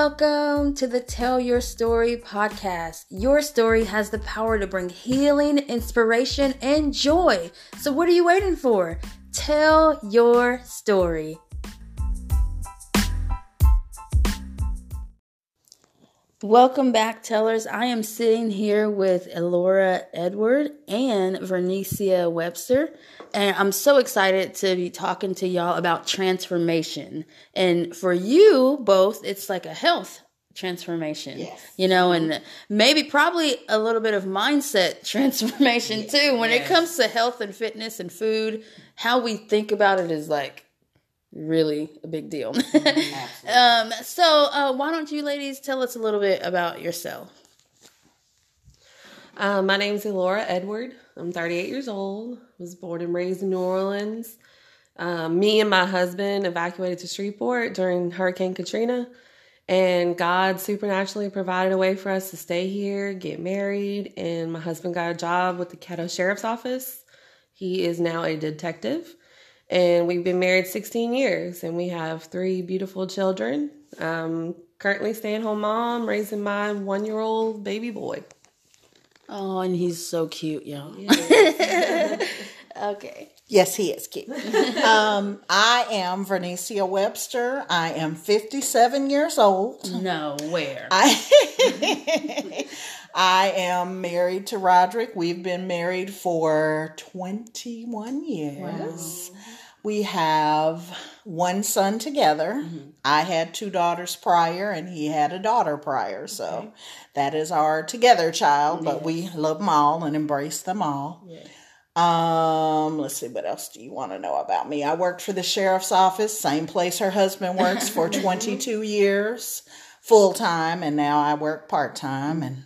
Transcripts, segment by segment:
Welcome to the Tell Your Story podcast. Your story has the power to bring healing, inspiration, and joy. So, what are you waiting for? Tell your story. Welcome back, tellers. I am sitting here with Elora Edward and Vernecia Webster, and I'm so excited to be talking to y'all about transformation. And for you both, it's like a health transformation, Yes. you know, and maybe probably a little bit of mindset transformation too. When it comes to health and fitness and food, how we think about it is like really a big deal. um, so, uh, why don't you ladies tell us a little bit about yourself? Um, my is Elora Edward. I'm 38 years old. Was born and raised in New Orleans. Um, me and my husband evacuated to Shreveport during Hurricane Katrina, and God supernaturally provided a way for us to stay here, get married, and my husband got a job with the Caddo Sheriff's Office. He is now a detective, and we've been married 16 years, and we have three beautiful children. Um, currently, stay-at-home mom, raising my one-year-old baby boy. Oh, and he's so cute, y'all. okay. Yes, he is cute. um, I am Vernecia Webster. I am 57 years old. No, where? I I am married to Roderick. We've been married for 21 years. We have one son together. I had two daughters prior, and he had a daughter prior. So that is our together child, but we love them all and embrace them all. Um, let's see, what else do you want to know about me? I worked for the sheriff's office, same place her husband works for 22 years, full time, and now I work part time and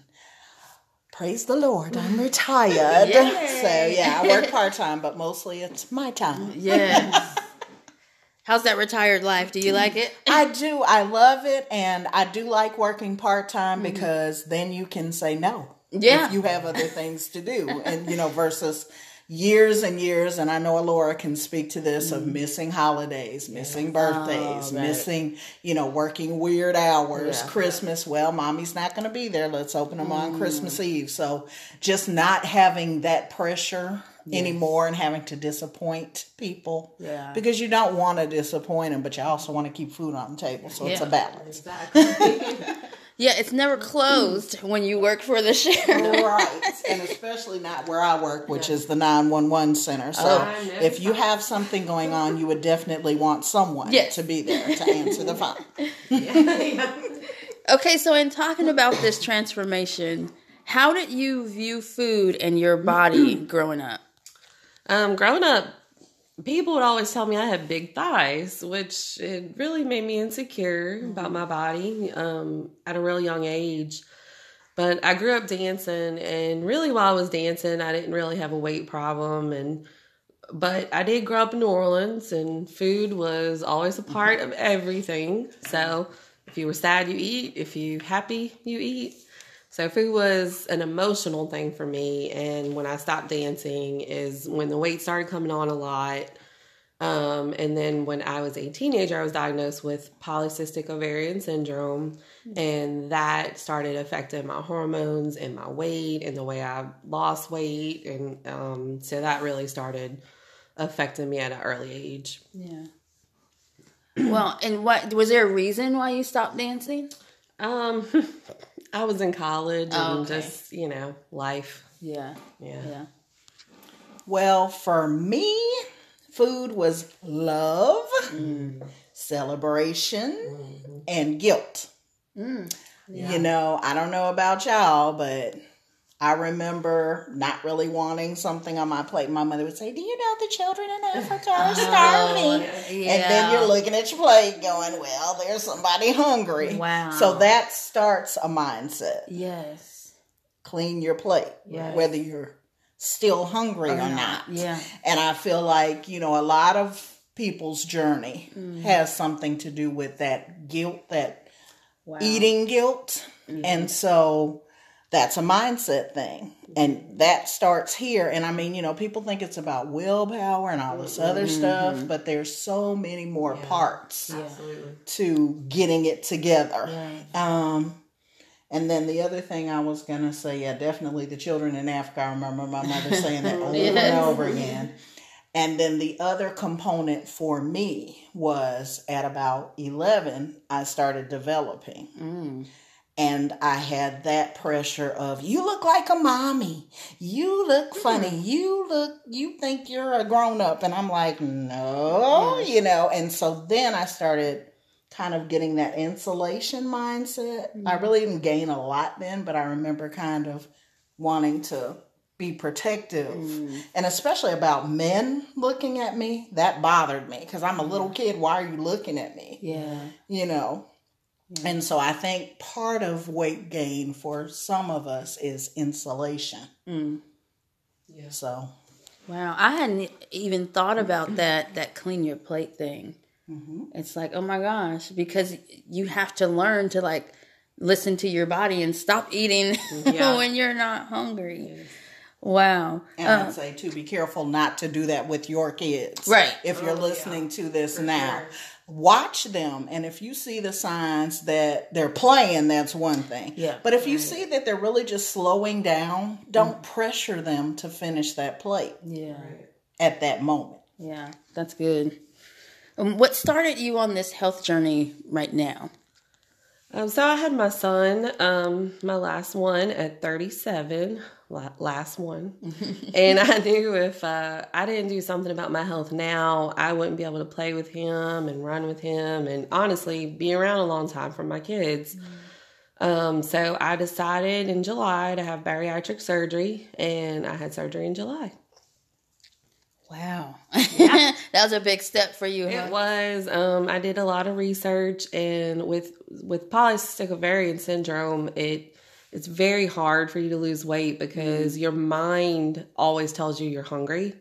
praise the Lord, I'm retired. So yeah, I work part time, but mostly it's my time. yes. How's that retired life? Do you like it? I do, I love it, and I do like working part time mm-hmm. because then you can say no. Yeah. If you have other things to do. And you know, versus years and years, and I know Elora can speak to this of mm-hmm. missing holidays, missing birthdays, oh, right. missing, you know, working weird hours, Christmas. Well, mommy's not going to be there. Let's open them on Christmas mm. Eve. So just not having that pressure anymore and having to disappoint people. Yeah. Because you don't want to disappoint them, but you also want to keep food on the table. So it's a Yeah. balance. Yeah, it's never closed when you work for the sheriff. right. And especially not where I work, which is the 911 center. So I know. if you have something going on, you would definitely want someone Yes. to be there to answer the phone. Okay, so in talking about this transformation, how did you view food and your body growing up? Um, growing up, people would always tell me I had big thighs, which it really made me insecure about my body um, at a real young age. But I grew up dancing, and really, while I was dancing, I didn't really have a weight problem, and but I did grow up in New Orleans, and food was always a part of everything. So if you were sad, you eat. If you happy, you eat. So food was an emotional thing for me, and when I stopped dancing is when the weight started coming on a lot. Um, and then when I was a teenager, I was diagnosed with polycystic ovarian syndrome, and that started affecting my hormones and my weight and the way I lost weight, and um, so that really started affecting me at an early age. Yeah. Well, and what was there a reason why you stopped dancing? Um, I was in college Oh, and okay. just you know life. Yeah. Yeah. Yeah. Well, for me, food was love, mm. celebration, mm-hmm. and guilt. Mm. You know, I don't know about y'all, but I remember not really wanting something on my plate. My mother would say, Do you know the children in Africa are starving? And then you're looking at your plate going, Well, there's somebody hungry. Wow. So that starts a mindset. Yes. Clean your plate, Yes. whether you're still hungry or, not. Yeah. And I feel like, you know, a lot of people's journey Mm-hmm. has something to do with that guilt, that Wow. eating guilt. Mm-hmm. And so that's a mindset thing. And that starts here. And I mean, you know, people think it's about willpower and all this other stuff, but there's so many more parts Absolutely. to getting it together. Um, and then the other thing I was gonna say, yeah, definitely the children in Africa. I remember my mother saying that over Yes. and over again. And then the other component for me was at about 11, I started developing. Mm. And I had that pressure of, you look like a mommy. You look mm. funny. You look, you think you're a grown up. And I'm like, no, mm. you know. And so then I started kind of getting that insulation mindset. I mm. really didn't gain a lot then, but I remember kind of wanting to be protective and especially about men looking at me that bothered me because i'm a little kid why are you looking at me Yeah. you know and so i think part of weight gain for some of us is insulation Mm. Yeah. so Wow, I hadn't even thought about that that clean your plate thing. Mm-hmm. It's like, oh my gosh, because you have to learn to like listen to your body and stop eating Yeah. when you're not hungry. Wow. and Uh, i'd say to be careful not to do that with your kids Right. if you're Oh, yeah. listening to this For now sure. Watch them and if you see the signs that they're playing that's one thing Yeah. but if you see that they're really just slowing down don't pressure them to finish that plate yeah. at that moment Yeah. That's good. Um, what started you on this health journey right now? Um, so I had my son, um, my last one at 37, la- last one. and I knew if uh, I didn't do something about my health now, I wouldn't be able to play with him and run with him and honestly be around a long time for my kids. Um, so I decided in July to have bariatric surgery, and I had surgery in July. Wow. that was a big step for you, huh? It was. Um, I did a lot of research, and with with polycystic ovarian syndrome, it it's very hard for you to lose weight because mm-hmm. your mind always tells you you're hungry.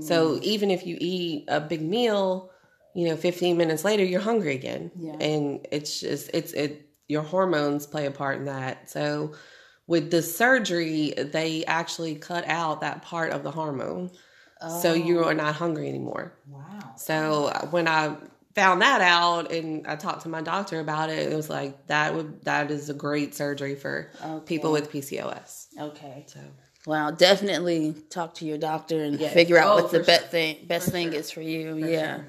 So mm-hmm. even if you eat a big meal, you know, 15 minutes later you're hungry again, Yeah. and it's just it's it your hormones play a part in that. So with the surgery, they actually cut out that part of the hormone. So you are oh. not hungry anymore. wow So when I found that out and I talked to my doctor about it, it was like that would that is a great surgery for people with PCOS. Okay. So Wow, definitely talk to your doctor and figure out Oh, what the for best thing best thing is for you. yeah.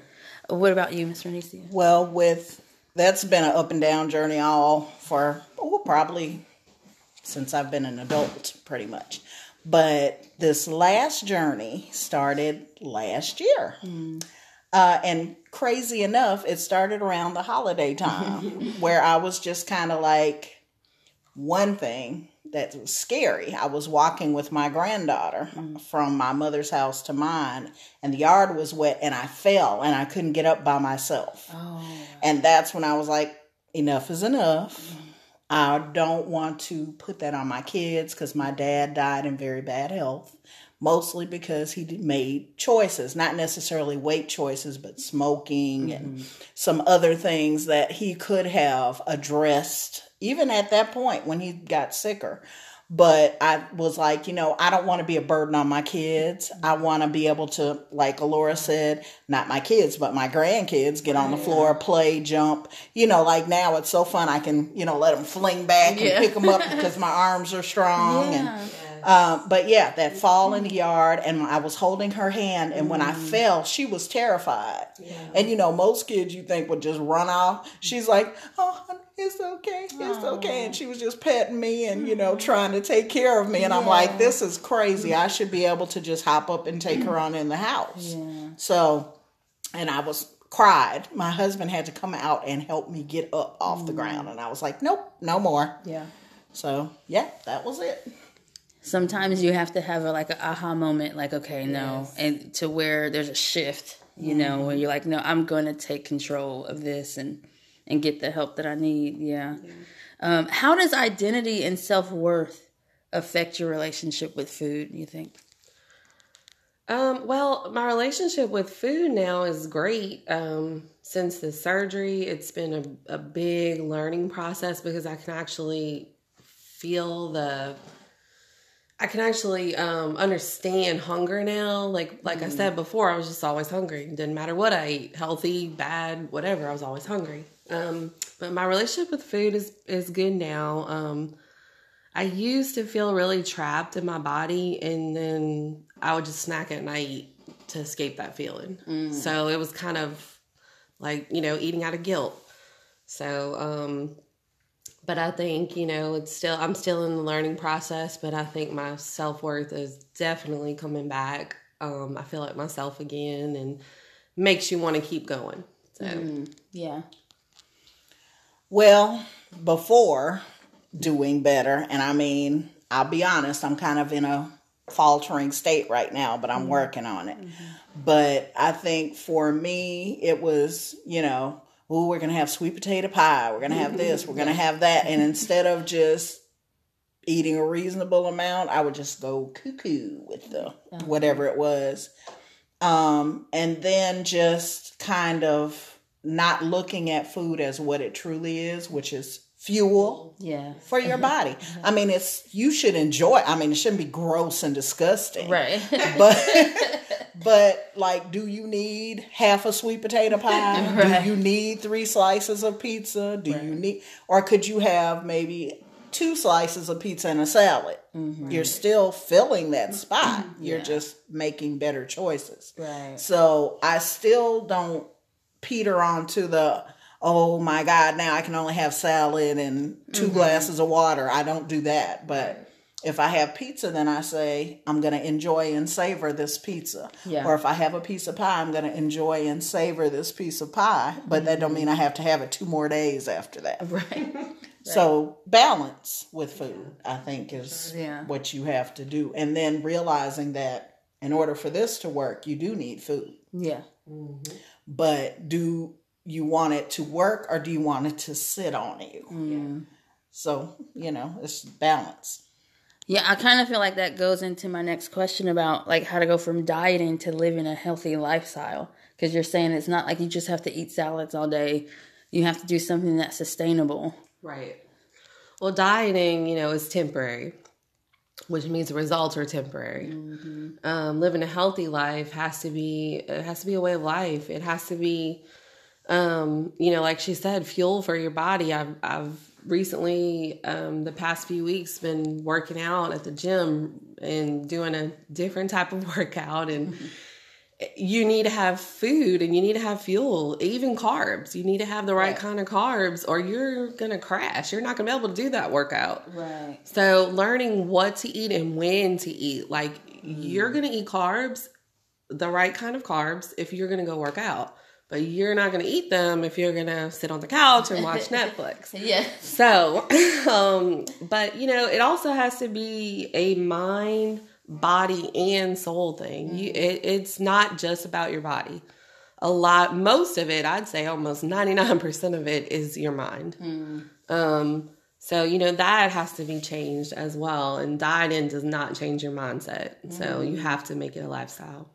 What about you, Miss Renicia? Well, with that's been an up and down journey all for oh, probably since I've been an adult, pretty much. But this last journey started last year. Hmm. Uh, and crazy enough, it started around the holiday time where I was just kind of like, one thing that was scary. I was walking with my granddaughter from my mother's house to mine, and the yard was wet, and I fell and I couldn't get up by myself. Oh, And that's when I was like, enough is enough. I don't want to put that on my kids because my dad died in very bad health, mostly because he made choices, not necessarily weight choices, but smoking and mm-hmm. some other things that he could have addressed even at that point when he got sicker. But I was like, you know, I don't want to be a burden on my kids. I mm-hmm. want to be able to, like Elora said, not my kids, but my grandkids get on the floor, play, jump. You know, like now it's so fun. I can, you know, let them fling back Yeah. and pick them up because my arms are strong. Yeah. And uh, but yeah, that mm-hmm. fall in the yard, and I was holding her hand, and when I mm-hmm. fell, she was terrified. And you know, most kids you think would just run off. She's like, "Oh, it's okay, it's okay," and she was just petting me and you know mm-hmm. trying to take care of me. And I'm like, "This is crazy. I should be able to just hop up and take her on in the house." Yeah. So, and I was cried. My husband had to come out and help me get up off the ground, mm. and I was like, "Nope, no more." Yeah. So yeah, that was it. Sometimes you have to have a, like a aha moment, like okay, no, and to where there's a shift, you know, where you're like, no, I'm going to take control of this and and get the help that I need. Yeah. Um, how does identity and self worth affect your relationship with food? You think? Um, well, my relationship with food now is great. Um, since the surgery, it's been a, a big learning process because I can actually feel the I can actually um, understand hunger now. Like like I said before, I was just always hungry. Didn't matter what I ate, healthy, bad, whatever. I was always hungry. Um, but my relationship with food is is good now. Um, I used to feel really trapped in my body, and then I would just snack at night to escape that feeling. So it was kind of like you know eating out of guilt. So um, but I think you know it's still I'm still in the learning process, but I think my self worth is definitely coming back. Um, I feel like myself again, and makes you want to keep going. So mm-hmm. Yeah. Well, before doing better, and I mean, I'll be honest, I'm kind of in a faltering state right now, but I'm mm-hmm. working on it. Mm-hmm. But I think for me, it was, you know, oh, we're going to have sweet potato pie. We're going to have this. We're going to have that. And instead of just eating a reasonable amount, I would just go cuckoo with the whatever it was. Um, and then just kind of not looking at food as what it truly is, which is fuel Yeah. for your body. I mean, it's you should enjoy. I mean, it shouldn't be gross and disgusting, Right. But but like, do you need half a sweet potato pie? Right. Do you need three slices of pizza? Do you need, or could you have maybe two slices of pizza and a salad? Mm-hmm. You're still filling that mm-hmm. spot. You're just making better choices. right. So I still don't peter onto the oh my god now I can only have salad and 2 Mm-hmm. glasses of water. I don't do that, but if I have pizza, then I say I'm going to enjoy and savor this pizza. Yeah. Or if I have a piece of pie, I'm going to enjoy and savor this piece of pie. But that don't mean I have to have it two more days after that. Right. So balance with food, I think, is Yeah. what you have to do, and then realizing that in order for this to work, you do need food. Yeah. But do you want it to work, or do you want it to sit on you? Mm. So you know, it's balance. Yeah, I kind of feel like that goes into my next question about like how to go from dieting to living a healthy lifestyle. Because you're saying it's not like you just have to eat salads all day. You have to do something that's sustainable. Right. Well, dieting, you know, is temporary, which means the results are temporary. Um, living a healthy life has to be it has to be a way of life. It has to be, um, you know, like she said, fuel for your body. I've I've recently, um, the past few weeks, been working out at the gym and doing a different type of workout and you need to have food and you need to have fuel, even carbs. You need to have the right, Right. kind of carbs or you're going to crash. You're not going to be able to do that workout. Right. So, learning what to eat and when to eat. Like, you're going to eat carbs, the right kind of carbs, if you're going to go work out. But you're not going to eat them if you're going to sit on the couch and watch Netflix. Yeah. So, um, but you know, it also has to be a mind, body, and soul thing. You, it, it's not just about your body. A lot, most of it, I'd say almost 99% of it is your mind. Um, so, you know, that has to be changed as well. And dieting does not change your mindset. So, you have to make it a lifestyle.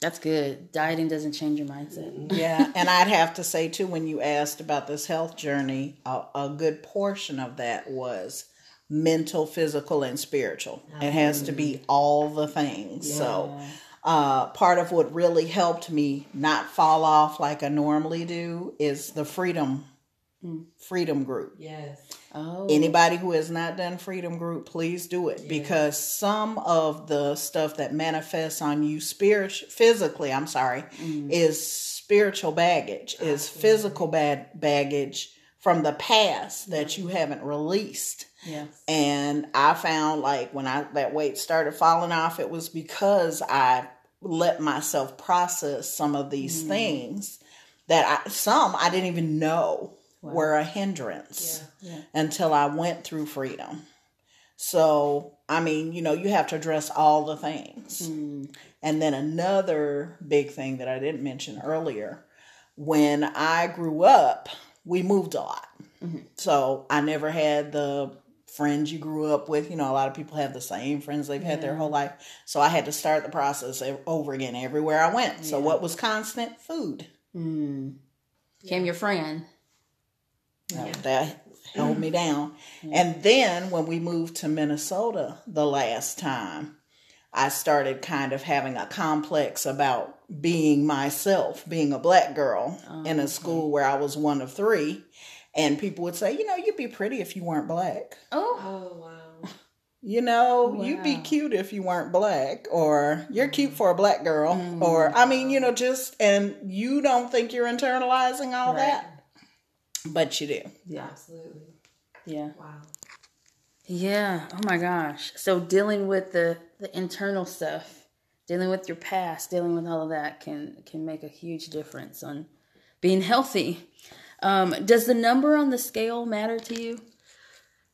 That's good. Dieting doesn't change your mindset. Yeah, and I'd have to say too, when you asked about this health journey, a, a good portion of that was mental, physical, and spiritual. It has to be all the things. So, uh, part of what really helped me not fall off like I normally do is the freedom, freedom group. Yes. Oh. Anybody who has not done Freedom Group, please do it because some of the stuff that manifests on you spiritual, physically, I'm sorry, is spiritual baggage, is physical bad baggage from the past that you haven't released. Yes. And I found like when I that weight started falling off, it was because I let myself process some of these things that I some I didn't even know were a hindrance until I went through freedom. So, I mean, you know, you have to address all the things. Hmm. And then another big thing that I didn't mention earlier, when I grew up, we moved a lot. Mm-hmm. So I never had the friends you grew up with. You know, a lot of people have the same friends they've had their whole life. So I had to start the process over again everywhere I went. So what was constant? Food. Hmm. Became your friend. Now, That held me down. And then when we moved to Minnesota the last time, I started kind of having a complex about being myself, being a black girl oh, in a school where I was one of three. And people would say, you know, you'd be pretty if you weren't black. Oh, Oh wow. You know, you'd be cute if you weren't black, or you're mm-hmm. cute for a black girl, or mm-hmm. I mean, you know, just and you don't think you're internalizing all Right. that, but you do. yeah, Absolutely. yeah, Wow. yeah. Oh my gosh. So dealing with the the internal stuff, dealing with your past, dealing with all of that can can make a huge difference on being healthy. Um, does the number on the scale matter to you?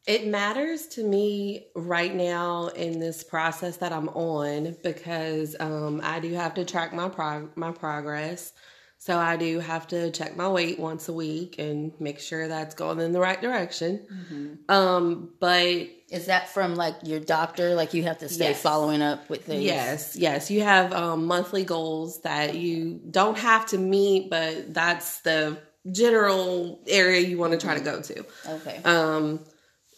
It matters to me right now in this process that I'm on because um, I do have to track my prog- my progress. So I do have to check my weight once a week and make sure that's going in the right direction. Um, but Is that from like your doctor? Like you have to stay Yes. following up with things? Yes, yes. You have um, monthly goals that you don't have to meet, but that's the general area you want to try to go to. Okay. Um,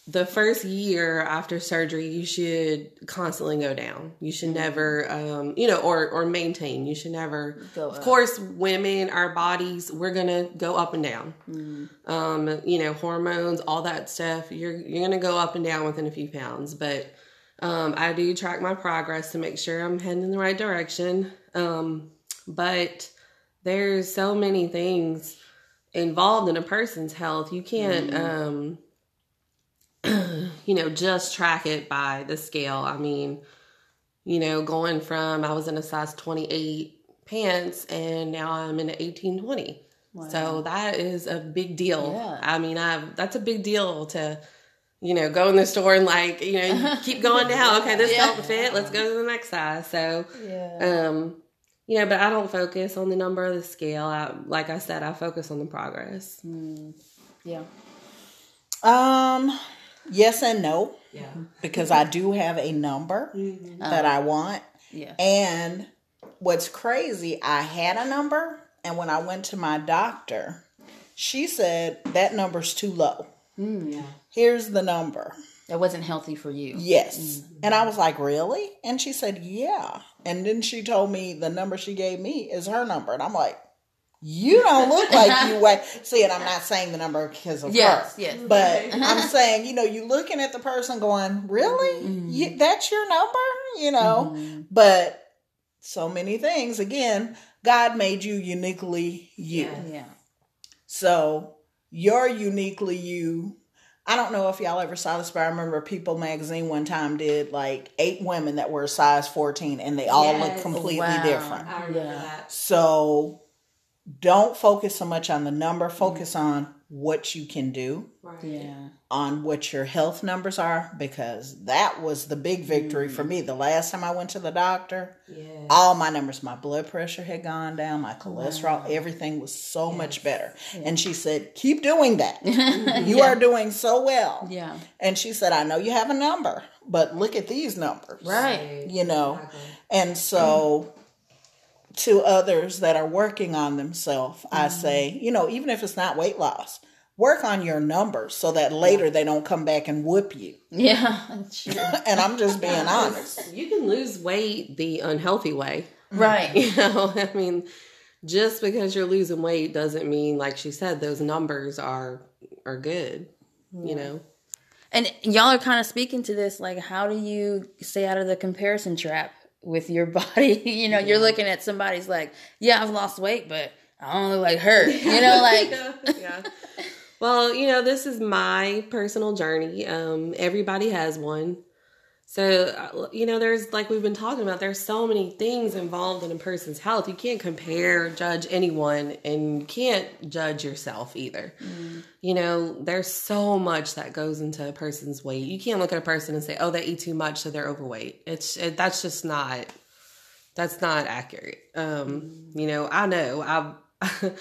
the first year after surgery, you should constantly go down. You should never, um, you know, or or maintain. You should never. Go of course, women, our bodies, we're gonna go up and down. Um, you know, hormones, all that stuff. You're you're gonna go up and down within a few pounds, but um, I do track my progress to make sure I'm heading in the right direction. Um, but there's so many things involved in a person's health. You can't, um, you know, just track it by the scale. I mean, you know, going from I was in a size 28 pants and now I'm in an 18 20. So that is a big deal. Yeah. I mean, I that's a big deal to you know, go in the store and like, you know, keep going down. Okay, this Yeah. don't fit. Let's go to the next size. So, yeah. um, you know, but I don't focus on the number of the scale. I, like I said, I focus on the progress. yeah. Um, yes and no, Yeah. because I do have a number mm-hmm. that I want. Yeah. And what's crazy, I had a number, and when I went to my doctor, she said that number's too low. Mm, yeah. Here's the number. That wasn't healthy for you. Yes. Mm-hmm. And I was like, Really? And she said, Yeah. And then she told me the number she gave me is her number. And I'm like, You don't look like you weigh. See, and I'm not saying the number because of Yes, her. yes. But I'm saying, you know, you looking at the person going, Really? Mm-hmm. You, that's your number? You know? Mm-hmm. But so many things. Again, God made you uniquely you. Yeah. Yeah. So you're uniquely you. I don't know if y'all ever saw this, but I remember People magazine one time did like eight women that were size 14 and they all look completely Wow. different. I remember Yeah. that. So don't focus so much on the number, mm-hmm. focus on what you can do, Right. Yeah. on what your health numbers are, because that was the big victory for mm. me. The last time I went to the doctor, Yeah. all my numbers, my blood pressure had gone down, my cholesterol, everything was so much better. And she said, Keep doing that. Mm-hmm. you are doing so well. Yeah. And she said, I know you have a number, but look at these numbers. Right. You know, Exactly. and so to others that are working on themselves, I mm-hmm. say, you know, even if it's not weight loss, work on your numbers so that later they don't come back and whoop you. Yeah. And I'm just being honest. You can lose weight the unhealthy way. right. Mm-hmm. You know, I mean, just because you're losing weight doesn't mean, like she said, those numbers are are good. You know, And y'all are kind of speaking to this like, how do you stay out of the comparison trap with your body? you know, you're looking at somebody's like, yeah, I've lost weight, but I don't look like her. You know, like, yeah. Well, you know, this is my personal journey. Um, everybody has one. So, uh, you know, there's like we've been talking about, there's so many things involved in a person's health. You can't compare, judge anyone, and you can't judge yourself either. You know, there's so much that goes into a person's weight. You can't look at a person and say, "Oh, they eat too much, so they're overweight." It's it, that's just not that's not accurate. Um, you know, I know I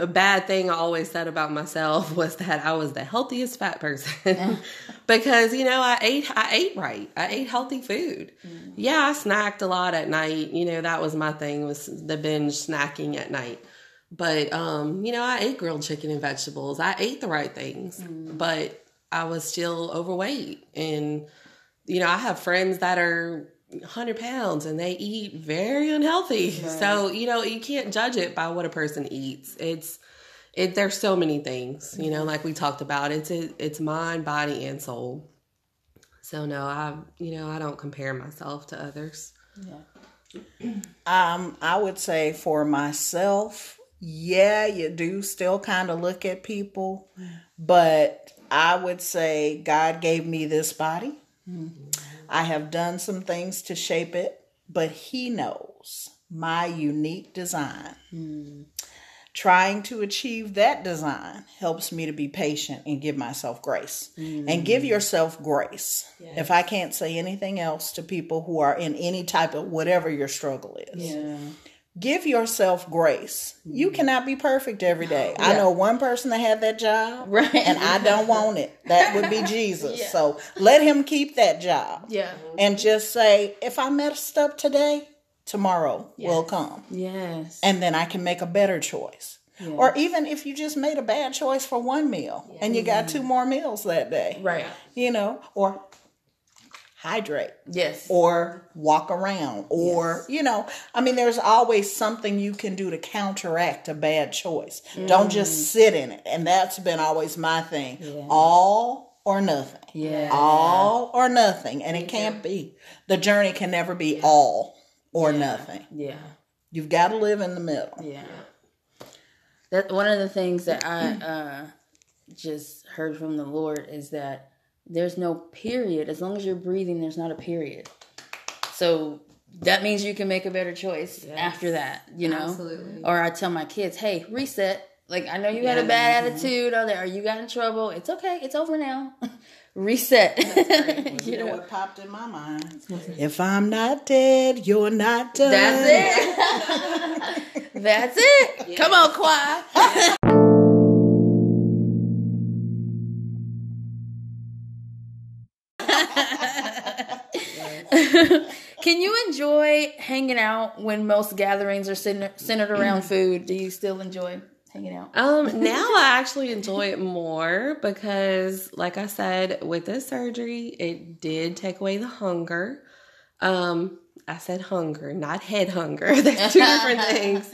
a bad thing I always said about myself was that I was the healthiest fat person because you know I ate I ate right. I ate healthy food. Yeah, I snacked a lot at night. You know, that was my thing was the binge snacking at night. But um, you know, I ate grilled chicken and vegetables. I ate the right things, but I was still overweight. And you know, I have friends that are 100 pounds and they eat very unhealthy. So, you know, you can't judge it by what a person eats. It's it there's so many things, you know, like we talked about. It's it's mind, body and soul. So no, I you know, I don't compare myself to others. Um, I would say for myself, yeah, you do still kind of look at people, but I would say God gave me this body. I have done some things to shape it, but He knows my unique design. Hmm. Trying to achieve that design helps me to be patient and give myself grace. And give hmm. yourself grace. If I can't say anything else to people who are in any type of whatever your struggle is Yeah. Give yourself grace. You mm-hmm. cannot be perfect every day. I know one person that had that job, Right. And I don't want it. That would be Jesus. So let him keep that job, Yeah. and just say, if I messed up today, tomorrow will come, Yes. and then I can make a better choice. Or even if you just made a bad choice for one meal and you got two more meals that day, Right. you know, or hydrate Yes. or walk around or you know i mean there's always something you can do to counteract a bad choice. Don't just sit in it. And that's been always my thing. All or nothing. Yeah. all or nothing. And it can't be. The journey can never be all or nothing. Yeah. you've got to live in the middle. Yeah. That one of the things that I uh, just heard from the Lord is that there's no period. As long as you're breathing, there's not a period. So that means you can make a better choice after that, you know? Absolutely. Or I tell my kids, hey, reset. Like, I know you had a bad mm-hmm. attitude or that, or you got in trouble. It's okay. It's over now. reset. you you know know? what popped in my mind if i'm not dead you're not done That's it. That's it. Come on, choir. Can you enjoy hanging out when most gatherings are centered, around food? Do you still enjoy hanging out? Um, now I actually enjoy it more because, like I said, with this surgery, it did take away the hunger. Um, I said hunger, not head hunger. That's two different things.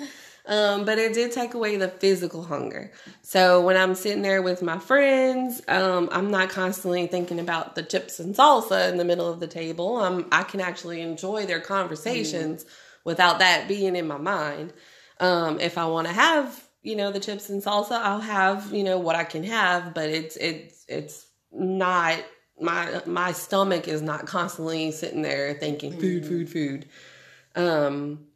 Um, but it did take away the physical hunger. So when I'm sitting there with my friends, um, I'm not constantly thinking about the chips and salsa in the middle of the table. Um, I can actually enjoy their conversations without that being in my mind. Um, if I want to have, you know, the chips and salsa, I'll have, you know, what I can have, but it's it's it's not my my stomach is not constantly sitting there thinking food, food, food. Um,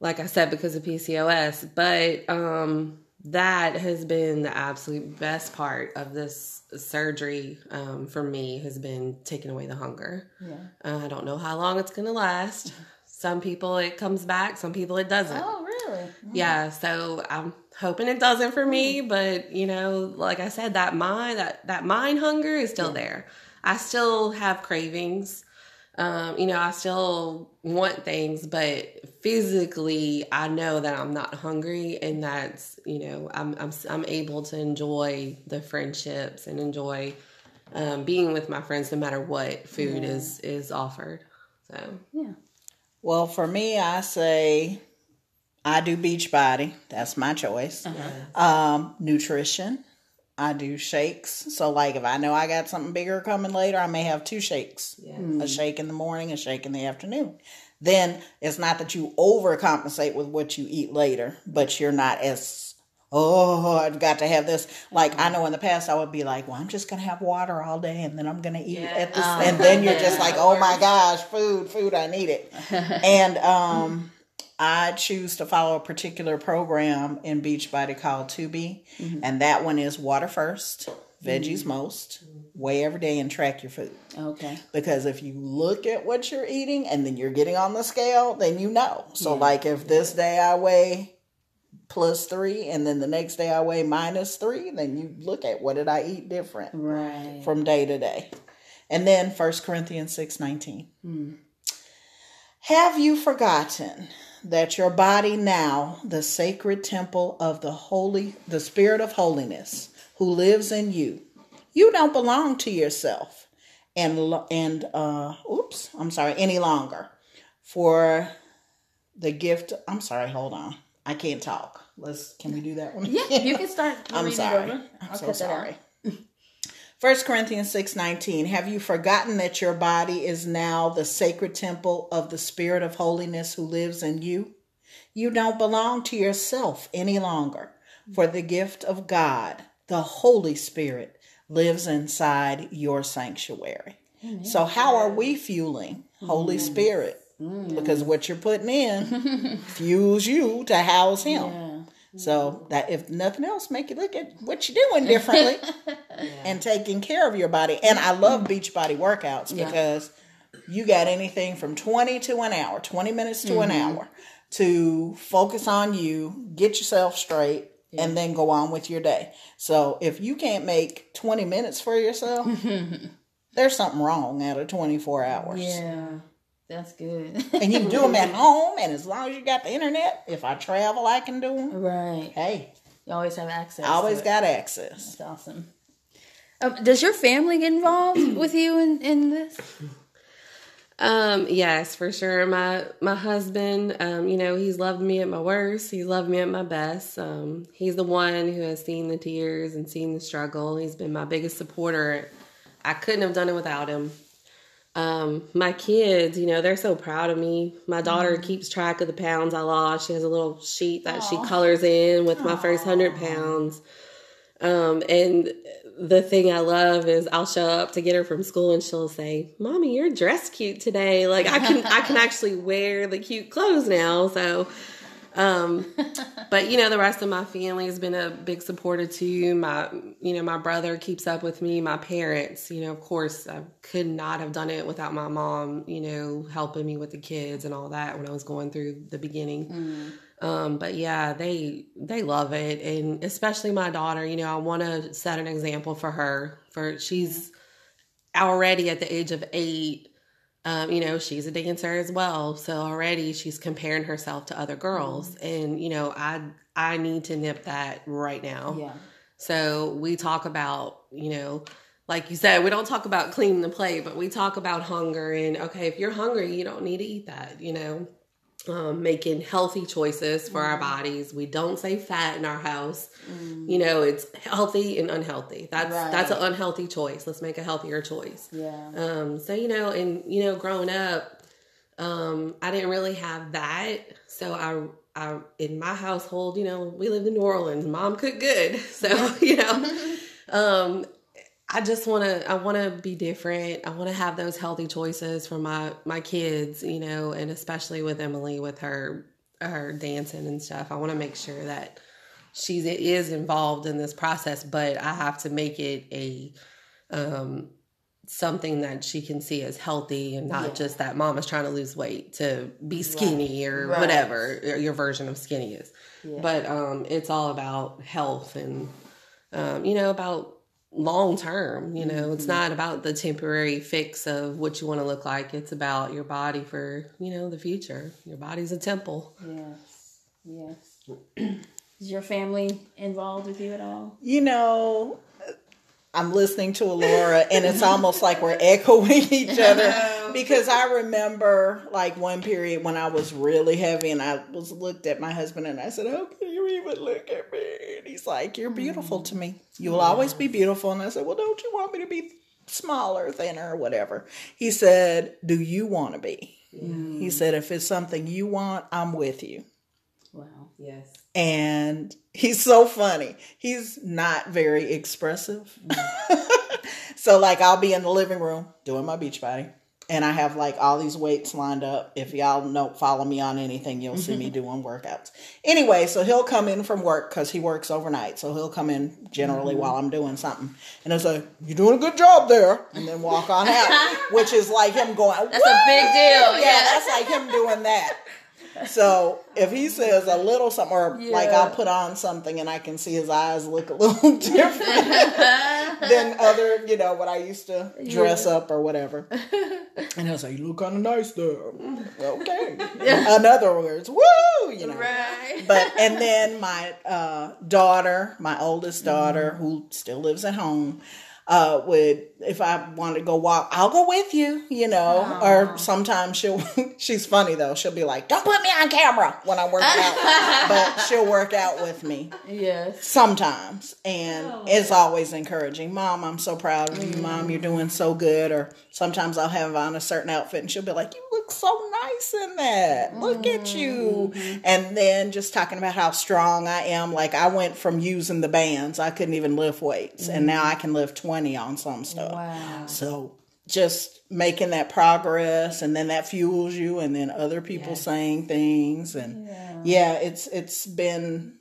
like I said, because of PCOS, but um, that has been the absolute best part of this surgery um, for me has been taking away the hunger. Yeah. Uh, I don't know how long it's gonna last. Some people it comes back, some people it doesn't. Oh, really? Yeah, so I'm hoping it doesn't for me, but you know, like I said, that mind that that mind hunger is still there. I still have cravings. Um, you know, I still want things, but physically, I know that I'm not hungry, and that's you know, I'm I'm I'm able to enjoy the friendships and enjoy um, being with my friends, no matter what food is is offered. So Yeah. Well, for me, I say I do Beachbody. That's my choice. Um, nutrition. I do shakes. So, like, if I know I got something bigger coming later, I may have two shakes a hmm. shake in the morning, a shake in the afternoon. Then it's not that you overcompensate with what you eat later, but you're not as, oh, I've got to have this. Like, I mm. know in the past I would be like, well, I'm just going to have water all day and then I'm going to eat at this. Uh-huh. and then you're just like, oh my gosh, food, food, I need it. and, um, I choose to follow a particular program in Beachbody called 2B, mm-hmm. and that one is water first, veggies mm-hmm. most, weigh every day, and track your food. Okay. Because if you look at what you're eating and then you're getting on the scale, then you know. So, like, if this day I weigh plus three, and then the next day I weigh minus three, then you look at what did I eat different Right. from day to day. And then 1 Corinthians 6 19. Hmm. Have you forgotten that your body now, the sacred temple of the holy, the spirit of holiness who lives in you. You don't belong to yourself and and uh oops, I'm sorry, any longer. For the gift, I'm sorry, hold on. I can't talk. Let's can we do that one? Yeah, you can start. I'm sorry. I'm I'll so sorry. First Corinthians 6:19 Have you forgotten that your body is now the sacred temple of the spirit of holiness who lives in you? You don't belong to yourself any longer, for the gift of God, the Holy Spirit, lives inside your sanctuary. So how are we fueling Holy mm. Spirit? Mm. Because what you're putting in fuels you to house him. Yeah. So mm-hmm. that if nothing else, make you look at what you're doing differently and taking care of your body. And I love mm-hmm. Beachbody workouts Yeah. because you got anything from 20 to an hour, 20 minutes to an mm-hmm. hour to focus on you, get yourself straight, and then go on with your day. So if you can't make 20 minutes for yourself, there's something wrong out of 24 hours. Yeah, that's good. And you can do them at home, and as long as you got the internet, if I travel, I can do them. right. Hey, You always have access. I always got access. That's awesome. Um, does your family get involved with you in, in this? Um, yes, for sure. My my husband, um, you know, he's loved me at my worst. He's loved me at my best. Um, he's the one who has seen the tears and seen the struggle. He's been my biggest supporter. I couldn't have done it without him. Um, my kids, you know, they're so proud of me. My daughter keeps track of the pounds I lost. She has a little sheet that she colors in with my first hundred pounds. Um, and the thing I love is I'll show up to get her from school and she'll say, "Mommy, you're dressed cute today. Like I can I can actually wear the cute clothes now." So um but you know the rest of my family has been a big supporter too. My you know my brother keeps up with me, my parents, you know, of course I could not have done it without my mom, you know, helping me with the kids and all that when I was going through the beginning. Um, but yeah, they they love it, and especially my daughter. You know, I want to set an example for her. For she's already at the age of eight. Um, you know, she's a dancer as well, so already she's comparing herself to other girls, and you know, I I need to nip that right now. Yeah. So we talk about, you know, like you said, we don't talk about cleaning the plate, but we talk about hunger and okay, if you're hungry, you don't need to eat that, you know. Um, making healthy choices for our bodies. We don't say fat in our house. You know, it's healthy and unhealthy. That's Right. that's an unhealthy choice. Let's make a healthier choice. Yeah. Um, so you know, and you know, growing up, um, I didn't really have that. So I, I in my household, you know, we lived in New Orleans. Mom cooked good, so you know, um, I just want to, I want to be different. I want to have those healthy choices for my my kids, you know, and especially with Emily with her her dancing and stuff. I want to make sure that she's is involved in this process, but I have to make it a um something that she can see as healthy and not Yeah. just that mom is trying to lose weight to be skinny or Right. whatever your version of skinny is. Yeah. But um it's all about health and um you know about long term, you know, Mm-hmm. it's not about the temporary fix of what you want to look like. It's about your body for, you know, the future. Your body's a temple. Yes. Yes. Is your family involved with you at all? You know, I'm listening to Laura, and it's almost like we're echoing each other because I remember like one period when I was really heavy, and I was looked at my husband, and I said, "How can you even look at me?" And he's like, "You're beautiful mm. to me. You will always be beautiful." And I said, "Well, don't you want me to be smaller, thinner, or whatever?" He said, "Do you want to be?" He mm. said, "If it's something you want, I'm with you." Wow. Yes. And he's so funny. He's not very expressive. so like I'll be in the living room doing my Beachbody and I have like all these weights lined up. If y'all know follow me on anything, you'll see me doing workouts. Anyway, so he'll come in from work cuz he works overnight. So he'll come in generally mm-hmm. while I'm doing something. And he'll say, "You're doing a good job there." And then walk on out, which is like him going, That's a big deal. yeah, Yeah. that's like him doing that. So if he says a little something, or like I'll put on something and I can see his eyes look a little different than other, you know, what I used to dress up or whatever. And he'll say, "You look kind of nice there." Okay. In other words, woo, you know. Right. But and then my uh, daughter, my oldest daughter, who still lives at home, uh, would if I want to go walk, I'll go with you, you know. Or sometimes she'll. she's funny though. She'll be like, "Don't put me on camera when I'm working out," but she'll work out with me. Yes. sometimes. And oh. it's always encouraging. Mom i'm so proud of you. Mom you're doing so good. Or sometimes i'll have on a certain outfit and she'll be like you look so nice in that. Look at you. Mm-hmm. And then just talking about how strong i am like i went from using the bands. I couldn't even lift weights. And now mm-hmm. i can lift 20 on some stuff Wow. so just making that progress and then that fuels you and then other people saying things and yeah. it's it's been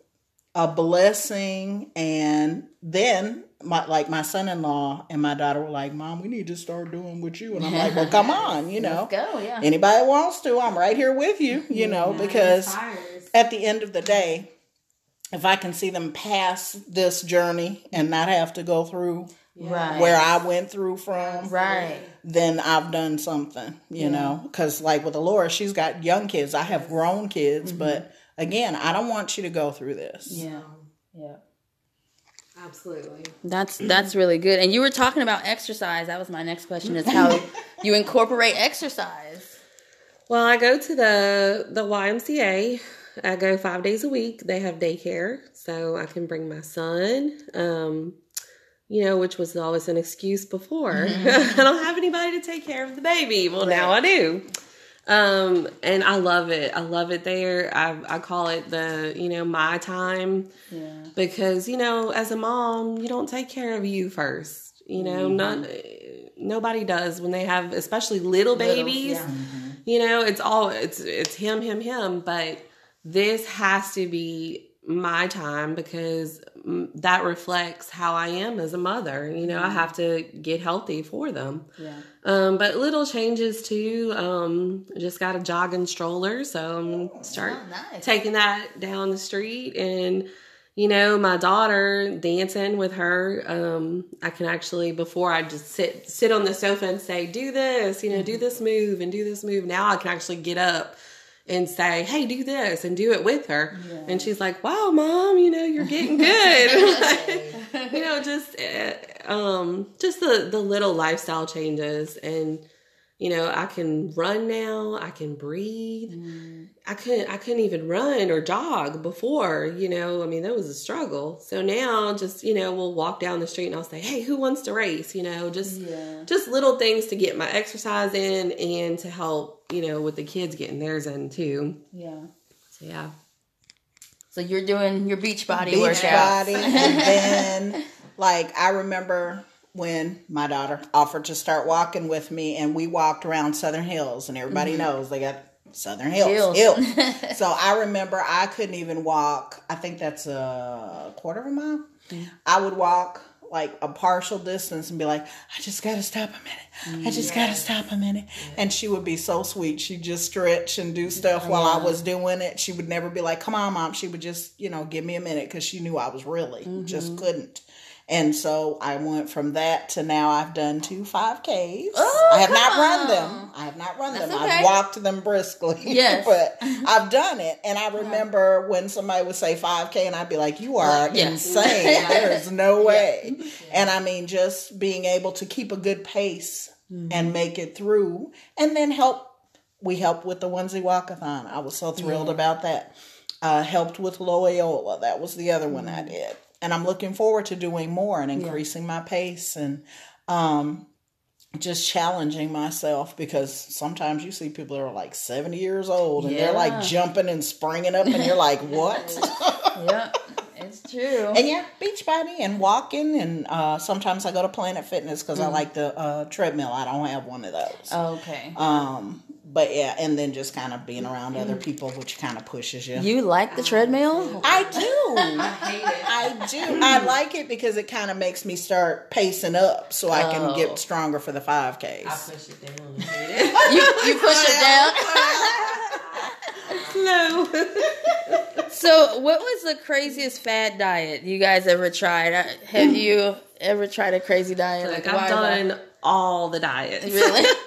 a blessing and then my like my son-in-law and my daughter were like mom we need to start doing with you and i'm like well come on you know Go, yeah. anybody wants to i'm right here with you you know because at the end of the day if i can see them pass this journey and not have to go through Right. where I went through from, Right. then I've done something, you know. Because, like with Elora, she's got young kids. I have grown kids, but again, I don't want you to go through this. Yeah. Yeah. Absolutely. That's that's really good. And you were talking about exercise. That was my next question is how you incorporate exercise. Well, I go to the the YMCA. I go five days a week. They have daycare, so I can bring my son. Um, you know, which was always an excuse before. Mm-hmm. I don't have anybody to take care of the baby. Well, now I do. Um, and I love it. I love it there. I I call it the you know my time Yeah. because you know as a mom you don't take care of you first. You know, mm-hmm. not nobody does when they have especially little babies yeah. you know it's all it's it's him him him but this has to be my time because that reflects how i am as a mother. You know i have to get healthy for them. Yeah. um but little changes too um just got a jogging stroller so i'm start Oh, nice. taking that down the street. And you know my daughter dancing with her um i can actually before i just sit sit on the sofa and say do this you know do this move and do this move now i can actually get up and say hey do this and do it with her. And she's like wow mom you know you're getting good. You know just uh, um just the the little lifestyle changes and you know i can run now i can breathe mm-hmm. I couldn't I couldn't even run or jog before, you know. I mean, that was a struggle. So now just, you know, we'll walk down the street and I'll say, "Hey, who wants to race?" you know, just Yeah. just little things to get my exercise in and to help, you know, with the kids getting theirs in too. Yeah. So yeah. So you're doing your Beachbody Beach workout. body. and then, like, I remember when my daughter offered to start walking with me, and we walked around Southern Hills, and everybody mm-hmm. knows they got Southern Hills. Hills. Hills. so I remember I couldn't even walk. I think that's a quarter of a mile. Mm-hmm. I would walk like a partial distance and be like, I just gotta stop a minute. I just gotta stop a minute. And she would be so sweet. She'd just stretch and do stuff oh, while I was doing it. She would never be like, Come on, mom. She would just, you know, give me a minute because she knew I was really mm-hmm. just couldn't. And so I went from that to now I've done two 5Ks. Oh, I have not come run them. I have not run them. That's I've walked them briskly. Yes. but I've done it. And I remember when somebody would say 5K and I'd be like, you are Yeah. insane. there is no way. And I mean, just being able to keep a good pace Mm-hmm. and make it through and then help. We helped with the onesie walkathon. I was so thrilled about that. Uh, helped with Loyola. That was the other one Mm-hmm. I did. And I'm looking forward to doing more and increasing my pace and um, just challenging myself because sometimes you see people that are like 70 years old and they're like jumping and springing up and you're like, what? yeah. It's true. and yeah, Beachbody and walking. And uh, sometimes I go to Planet Fitness because I like the uh, treadmill. I don't have one of those. Okay. Um, but yeah, and then just kind of being around other people, which kind of pushes you. You like the treadmill? I do. hate it. I do. I like it because it kind of makes me start pacing up so I can Oh. get stronger for the 5Ks. I push it down. I hate it. You you push it down. Slow. So, what was the craziest fad diet you guys ever tried? Have you ever tried a crazy diet? Like why- I've done all the diets. Really?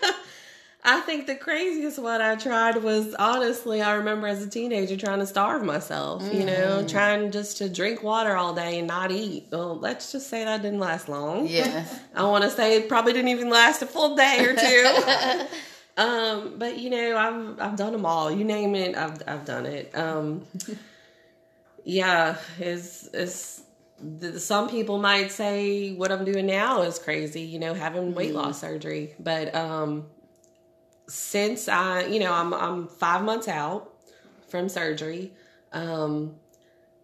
I think the craziest one I tried was honestly, I remember as a teenager trying to starve myself, you Mm. know, trying just to drink water all day and not eat. Well, let's just say that didn't last long. Yeah. I want to say it probably didn't even last a full day or two. um, but you know, I've I've done them all. You name it, I've I've done it. Um, yeah, it's it's. Some people might say what I'm doing now is crazy, you know, having weight loss surgery. But um, since I, you know, I'm I'm five months out from surgery. Um,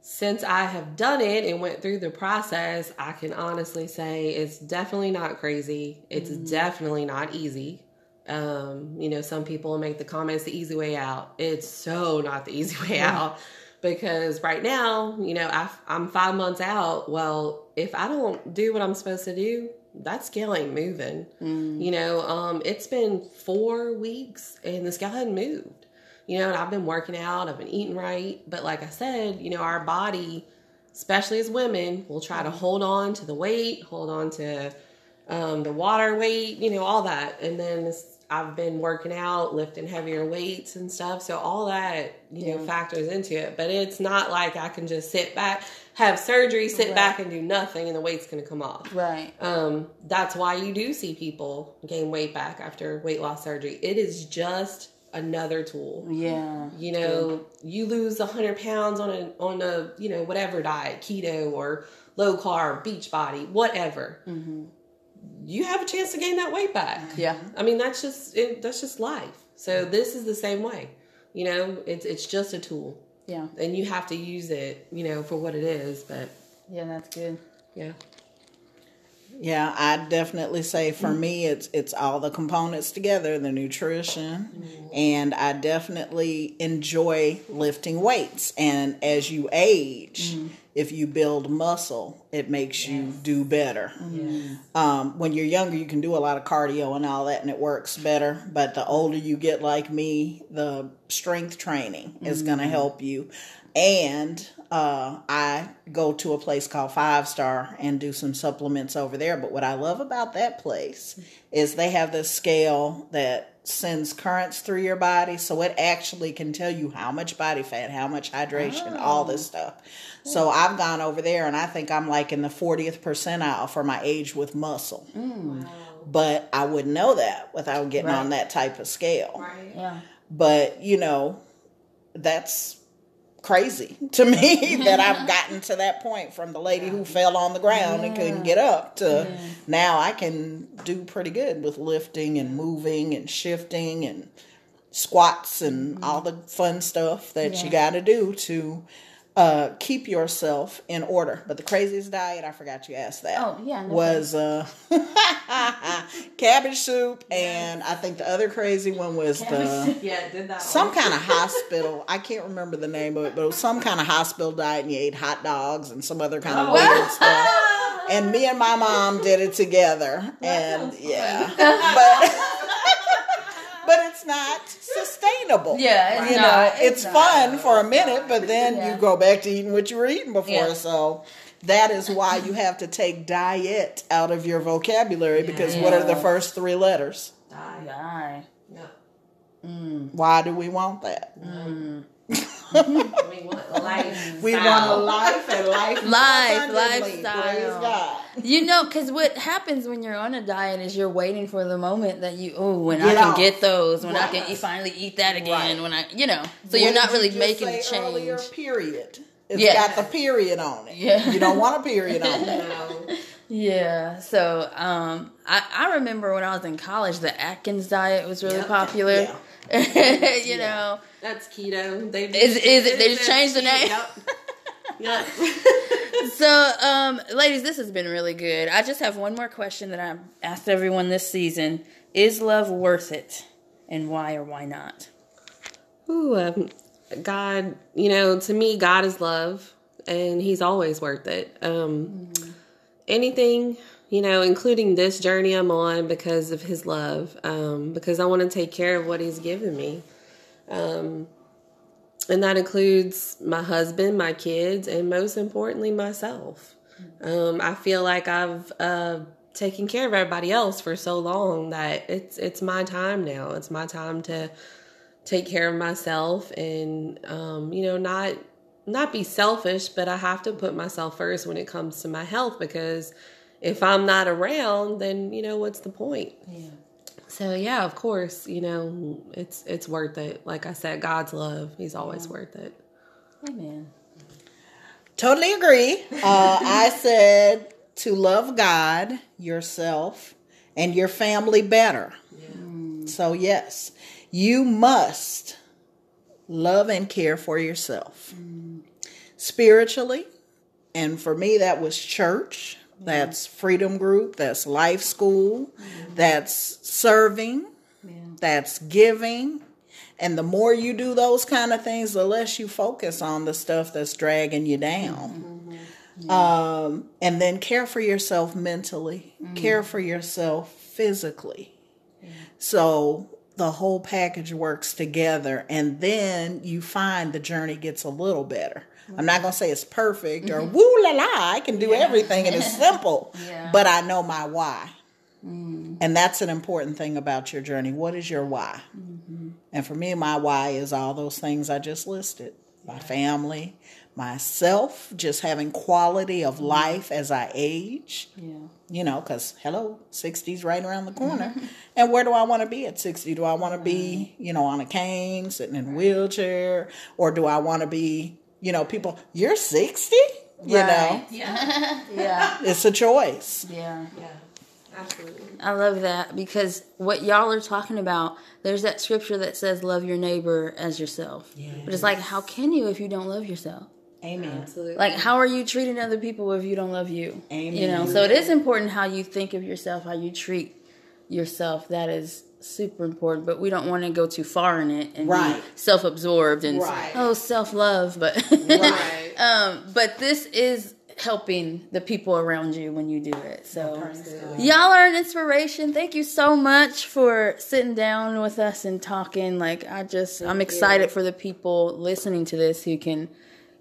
since I have done it and went through the process, I can honestly say it's definitely not crazy. It's definitely not easy. Um, you know, some people make the comments the easy way out. It's so not the easy way out because right now, you know, I, I'm five months out. Well, if I don't do what I'm supposed to do, that scale ain't moving. You know, um, it's been four weeks and the scale hadn't moved you know, and I've been working out, I've been eating right. But like I said, you know, our body, especially as women, will try to hold on to the weight, hold on to um, the water weight, you know, all that. And then it's, I've been working out, lifting heavier weights and stuff. So all that, you know, factors into it. But it's not like I can just sit back, have surgery, sit back and do nothing and the weight's going to come off. Right. Um, that's why you do see people gain weight back after weight loss surgery. It is just another tool. Yeah. You know, you lose a hundred pounds on a on a you know whatever diet, keto or low carb, Beachbody, whatever. You have a chance to gain that weight back. Yeah. I mean that's just it, that's just life. So this is the same way. You know, it's it's just a tool, Yeah. and you have to use it. You know, for what it is. But Yeah, that's good. yeah, Yeah, I definitely say for me it's it's all the components together, the nutrition, mm-hmm. and I definitely enjoy lifting weights. And as you age, mm-hmm. If you build muscle, it makes you do better. Um, when you're younger, you can do a lot of cardio and all that, and it works better. But the older you get, like me, the strength training is going to help you. And uh, I go to a place called Five Star and do some supplements over there. But what I love about that place is they have this scale that sends currents through your body, so it actually can tell you how much body fat, how much hydration, all this oh. stuff. So I've gone over there, and I think I'm like in the 40th percentile for my age with muscle. Mm. But I wouldn't know that without getting on that type of scale. right. Yeah. But you know, that's crazy to me mm-hmm. that I've gotten to that point from the lady who fell on the ground and couldn't get up to now I can do pretty good with lifting and moving and shifting and squats and mm-hmm. all the fun stuff that you got to do to uh, keep yourself in order. But the craziest diet, I forgot you asked that. Oh, yeah, no was uh, cabbage soup, and I think the other crazy one was the Yeah, did that. some kind of hospital. I can't remember the name of it, but it was some kind of hospital diet, and you ate hot dogs and some other kind of weird stuff. And me and my mom did it together, and yeah, but but it's not sustainable. Yeah, it's you not. know, It's it's, not. fun for a minute, but then Yeah. you go back to eating what you were eating before. Yeah. So that is why you have to take diet out of your vocabulary because what are the first three letters? Die. Die. Yeah. Why do we want that? Mm. We want life. We want a life and life Life, lifestyle. Praise God. You know, because what happens when you're on a diet is you're waiting for the moment that you, oh, when I can off. get those, when I can finally eat that again, Right. when I, you know, so What you're not really just making the say earlier? change. Period. It's Yeah. got the period on it. Yeah. You don't want a period on it. No. Yeah. So, um, I, I remember when I was in college, the Atkins diet was really Yep. popular. Yeah. you know, That's keto. They Is- is it- they just changed the name? Yep. Yep. So, um, ladies, this has been really good. I just have one more question that I asked everyone this season: Is love worth it, and why or why not? Ooh, um, God, you know, to me, God is love, and He's always worth it. Um, Anything, you know, including this journey I'm on because of His love, um, because I want to take care of what He's given me. Um, and that includes my husband, my kids, and most importantly, myself. Um, I feel like I've uh, taken care of everybody else for so long that it's it's my time now. It's my time to take care of myself and um, you know not not be selfish, but I have to put myself first when it comes to my health because if I'm not around, then you know what's the point? Yeah. So yeah, of course, you know it's it's worth it. Like I said, God's love, He's always worth it. Amen. Totally agree. Uh, I said to love God, yourself, and your family better. So, yes, you must love and care for yourself spiritually. And for me, that was church, mm-hmm. that's freedom group, that's life school, mm-hmm. that's serving, that's giving. And the more you do those kind of things, the less you focus on the stuff that's dragging you down. Mm-hmm. Um, and then care for yourself mentally, care for yourself physically. So the whole package works together, and then you find the journey gets a little better. I'm not gonna say it's perfect or mm-hmm. woo la la, I can do everything and it's simple, Yeah. but I know my why. Mm. And that's an important thing about your journey. What is your why? Mm-hmm. And for me, my why is all those things I just listed my family, myself, just having quality of mm-hmm. life as I age. Yeah. You know, because hello, 60's right around the corner. and where do I want to be at 60? Do I want to be, you know, on a cane, sitting in a wheelchair? Or do I want to be, you know, people, you're 60? You know, Yeah, Yeah. it's a choice. Yeah. yeah, absolutely. I love that because what y'all are talking about, there's that scripture that says, Love your neighbor as yourself. But it's like, how can you if you don't love yourself? Amen. Absolutely. Like, how are you treating other people if you don't love you? Amen. You know, so it is important how you think of yourself, how you treat yourself. That is super important, but we don't want to go too far in it and Right. be self-absorbed and Right. oh, self-love. But Right. um, but this is helping the people around you when you do it. So y'all are an inspiration. Thank you so much for sitting down with us and talking. Like I just I'm excited for the people listening to this who can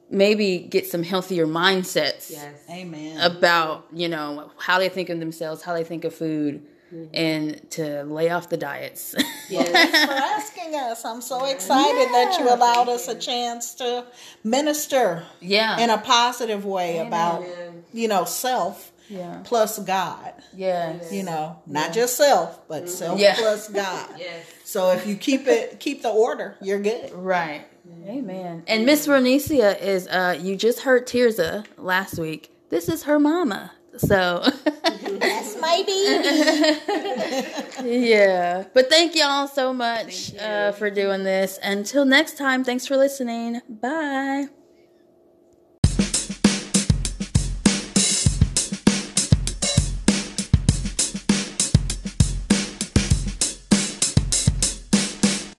maybe get some healthier mindsets Yes. Amen. about, you know, how they think of themselves, how they think of food Mm-hmm. and to lay off the diets. Yes. Thanks for asking us. I'm so excited that you allowed us a chance to minister yeah. in a positive way about, you know, self yeah. plus God. Yes. You know, not just self, but mm-hmm. self Yeah. plus God. Yes. So if you keep it, keep the order, you're good. Right. Mm-hmm. Amen. And Miss Vernecia is uh you just heard Tirza last week. This is her mama. So That's my baby. yeah. But thank y'all so much uh, for doing this. Until next time, thanks for listening. Bye.